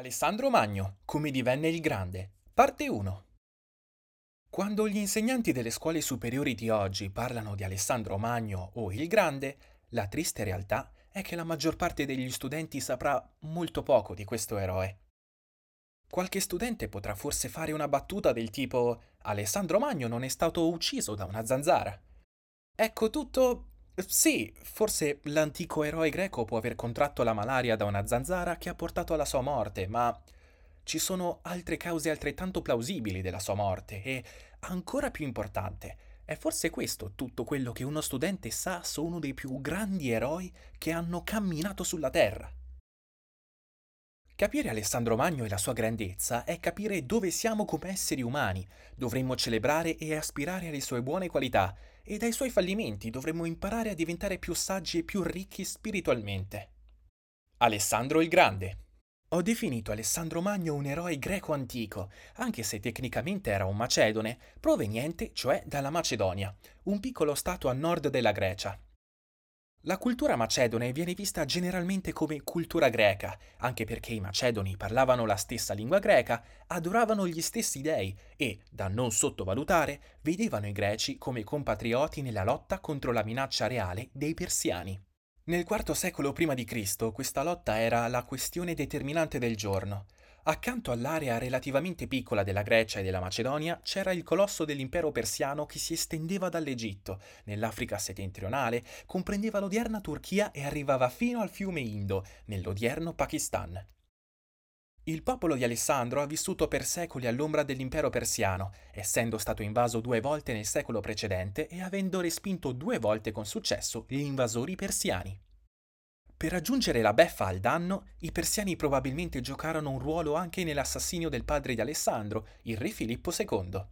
Alessandro Magno, come divenne il grande. Parte 1. Quando gli insegnanti delle scuole superiori di oggi parlano di Alessandro Magno o il grande, la triste realtà è che la maggior parte degli studenti saprà molto poco di questo eroe. Qualche studente potrà forse fare una battuta del tipo Alessandro Magno non è stato ucciso da una zanzara. Ecco tutto sì, forse l'antico eroe greco può aver contratto la malaria da una zanzara che ha portato alla sua morte, ma ci sono altre cause altrettanto plausibili della sua morte e, ancora più importante, è forse questo tutto quello che uno studente sa su uno dei più grandi eroi che hanno camminato sulla Terra. Capire Alessandro Magno e la sua grandezza è capire dove siamo come esseri umani. Dovremmo celebrare e aspirare alle sue buone qualità e dai suoi fallimenti dovremmo imparare a diventare più saggi e più ricchi spiritualmente. Alessandro il Grande. Ho definito Alessandro Magno un eroe greco antico, anche se tecnicamente era un macedone, proveniente cioè dalla Macedonia, un piccolo stato a nord della Grecia. La cultura macedone viene vista generalmente come cultura greca, anche perché i macedoni parlavano la stessa lingua greca, adoravano gli stessi dei e, da non sottovalutare, vedevano i greci come compatrioti nella lotta contro la minaccia reale dei persiani. Nel IV secolo prima di Cristo questa lotta era la questione determinante del giorno. Accanto all'area relativamente piccola della Grecia e della Macedonia c'era il colosso dell'impero persiano che si estendeva dall'Egitto, nell'Africa settentrionale, comprendeva l'odierna Turchia e arrivava fino al fiume Indo, nell'odierno Pakistan. Il popolo di Alessandro ha vissuto per secoli all'ombra dell'impero persiano, essendo stato invaso due volte nel secolo precedente e avendo respinto due volte con successo gli invasori persiani. Per aggiungere la beffa al danno, i persiani probabilmente giocarono un ruolo anche nell'assassinio del padre di Alessandro, il re Filippo II.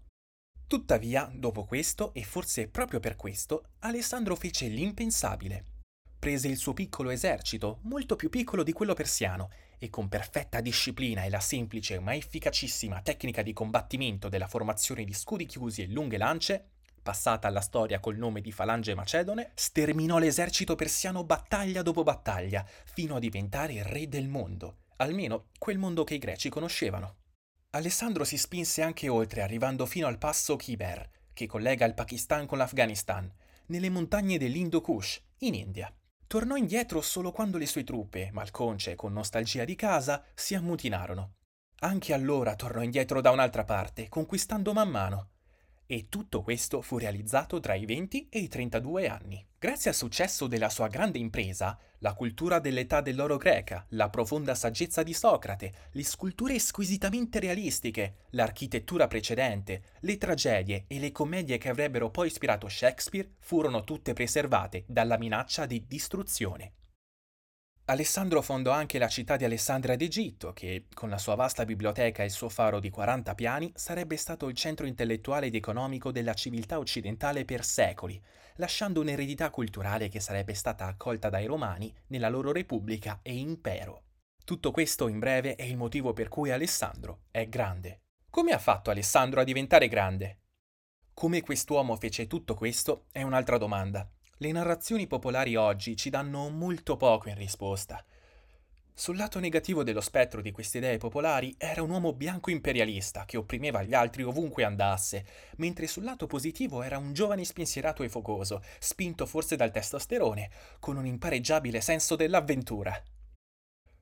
Tuttavia, dopo questo, e forse proprio per questo, Alessandro fece l'impensabile. Prese il suo piccolo esercito, molto più piccolo di quello persiano, e con perfetta disciplina e la semplice ma efficacissima tecnica di combattimento della formazione di scudi chiusi e lunghe lance, passata alla storia col nome di Falange Macedone, sterminò l'esercito persiano battaglia dopo battaglia, fino a diventare re del mondo, almeno quel mondo che i greci conoscevano. Alessandro si spinse anche oltre, arrivando fino al passo Khyber, che collega il Pakistan con l'Afghanistan, nelle montagne dell'Indo Kush, in India. Tornò indietro solo quando le sue truppe, malconce e con nostalgia di casa, si ammutinarono. Anche allora tornò indietro da un'altra parte, conquistando man mano, e tutto questo fu realizzato tra i 20 e i 32 anni. Grazie al successo della sua grande impresa, la cultura dell'età dell'oro greca, la profonda saggezza di Socrate, le sculture squisitamente realistiche, l'architettura precedente, le tragedie e le commedie che avrebbero poi ispirato Shakespeare furono tutte preservate dalla minaccia di distruzione. Alessandro fondò anche la città di Alessandria d'Egitto, che, con la sua vasta biblioteca e il suo faro di 40 piani, sarebbe stato il centro intellettuale ed economico della civiltà occidentale per secoli, lasciando un'eredità culturale che sarebbe stata accolta dai romani nella loro repubblica e impero. Tutto questo, in breve, è il motivo per cui Alessandro è grande. Come ha fatto Alessandro a diventare grande? Come quest'uomo fece tutto questo è un'altra domanda, le narrazioni popolari oggi ci danno molto poco in risposta. Sul lato negativo dello spettro di queste idee popolari era un uomo bianco imperialista che opprimeva gli altri ovunque andasse, mentre sul lato positivo era un giovane spensierato e focoso, spinto forse dal testosterone, con un impareggiabile senso dell'avventura.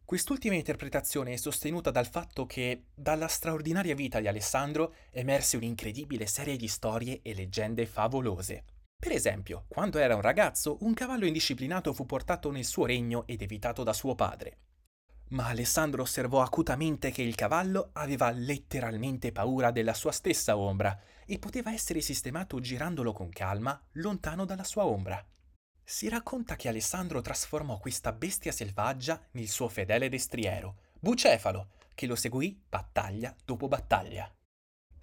Quest'ultima interpretazione è sostenuta dal fatto che dalla straordinaria vita di Alessandro emerse un'incredibile serie di storie e leggende favolose. Per esempio, quando era un ragazzo, un cavallo indisciplinato fu portato nel suo regno ed evitato da suo padre. Ma Alessandro osservò acutamente che il cavallo aveva letteralmente paura della sua stessa ombra e poteva essere sistemato girandolo con calma lontano dalla sua ombra. Si racconta che Alessandro trasformò questa bestia selvaggia nel suo fedele destriero, Bucefalo, che lo seguì battaglia dopo battaglia.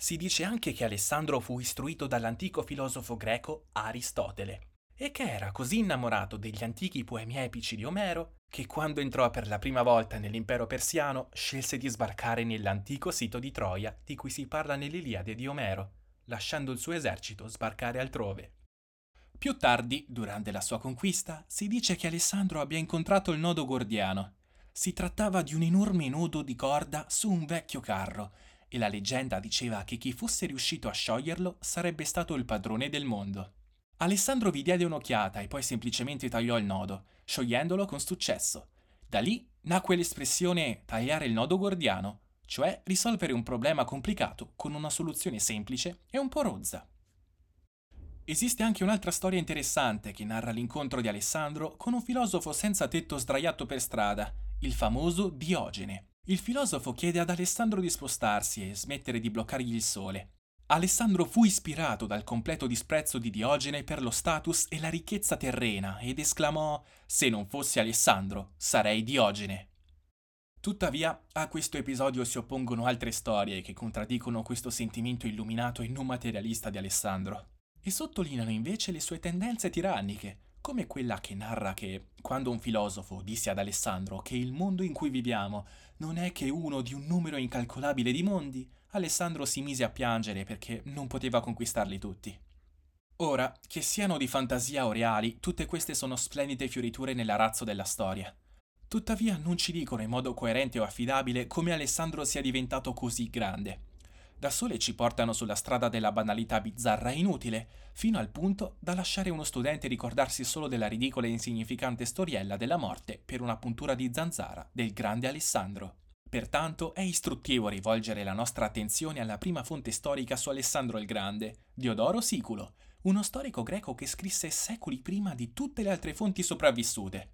Si dice anche che Alessandro fu istruito dall'antico filosofo greco Aristotele e che era così innamorato degli antichi poemi epici di Omero che quando entrò per la prima volta nell'impero persiano scelse di sbarcare nell'antico sito di Troia di cui si parla nell'Iliade di Omero, lasciando il suo esercito sbarcare altrove. Più tardi, durante la sua conquista, si dice che Alessandro abbia incontrato il nodo gordiano. Si trattava di un enorme nodo di corda su un vecchio carro e la leggenda diceva che chi fosse riuscito a scioglierlo sarebbe stato il padrone del mondo. Alessandro vi diede un'occhiata e poi semplicemente tagliò il nodo, sciogliendolo con successo. Da lì nacque l'espressione tagliare il nodo gordiano, cioè risolvere un problema complicato con una soluzione semplice e un po' rozza. Esiste anche un'altra storia interessante che narra l'incontro di Alessandro con un filosofo senza tetto sdraiato per strada, il famoso Diogene. Il filosofo chiede ad Alessandro di spostarsi e smettere di bloccargli il sole. Alessandro fu ispirato dal completo disprezzo di Diogene per lo status e la ricchezza terrena ed esclamò Se non fossi Alessandro, sarei Diogene. Tuttavia, a questo episodio si oppongono altre storie che contraddicono questo sentimento illuminato e non materialista di Alessandro e sottolineano invece le sue tendenze tiranniche, come quella che narra che, quando un filosofo disse ad Alessandro che il mondo in cui viviamo non è che uno di un numero incalcolabile di mondi, Alessandro si mise a piangere perché non poteva conquistarli tutti. Ora, che siano di fantasia o reali, tutte queste sono splendide fioriture nell'arazzo della storia. Tuttavia non ci dicono in modo coerente o affidabile come Alessandro sia diventato così grande da sole ci portano sulla strada della banalità bizzarra e inutile, fino al punto da lasciare uno studente ricordarsi solo della ridicola e insignificante storiella della morte per una puntura di zanzara del grande Alessandro. Pertanto è istruttivo rivolgere la nostra attenzione alla prima fonte storica su Alessandro il Grande, Diodoro Siculo, uno storico greco che scrisse secoli prima di tutte le altre fonti sopravvissute.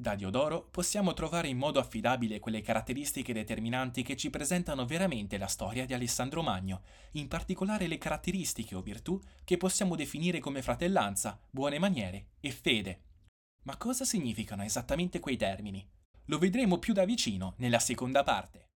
Da Diodoro possiamo trovare in modo affidabile quelle caratteristiche determinanti che ci presentano veramente la storia di Alessandro Magno, in particolare le caratteristiche o virtù che possiamo definire come fratellanza, buone maniere e fede. Ma cosa significano esattamente quei termini? Lo vedremo più da vicino nella seconda parte.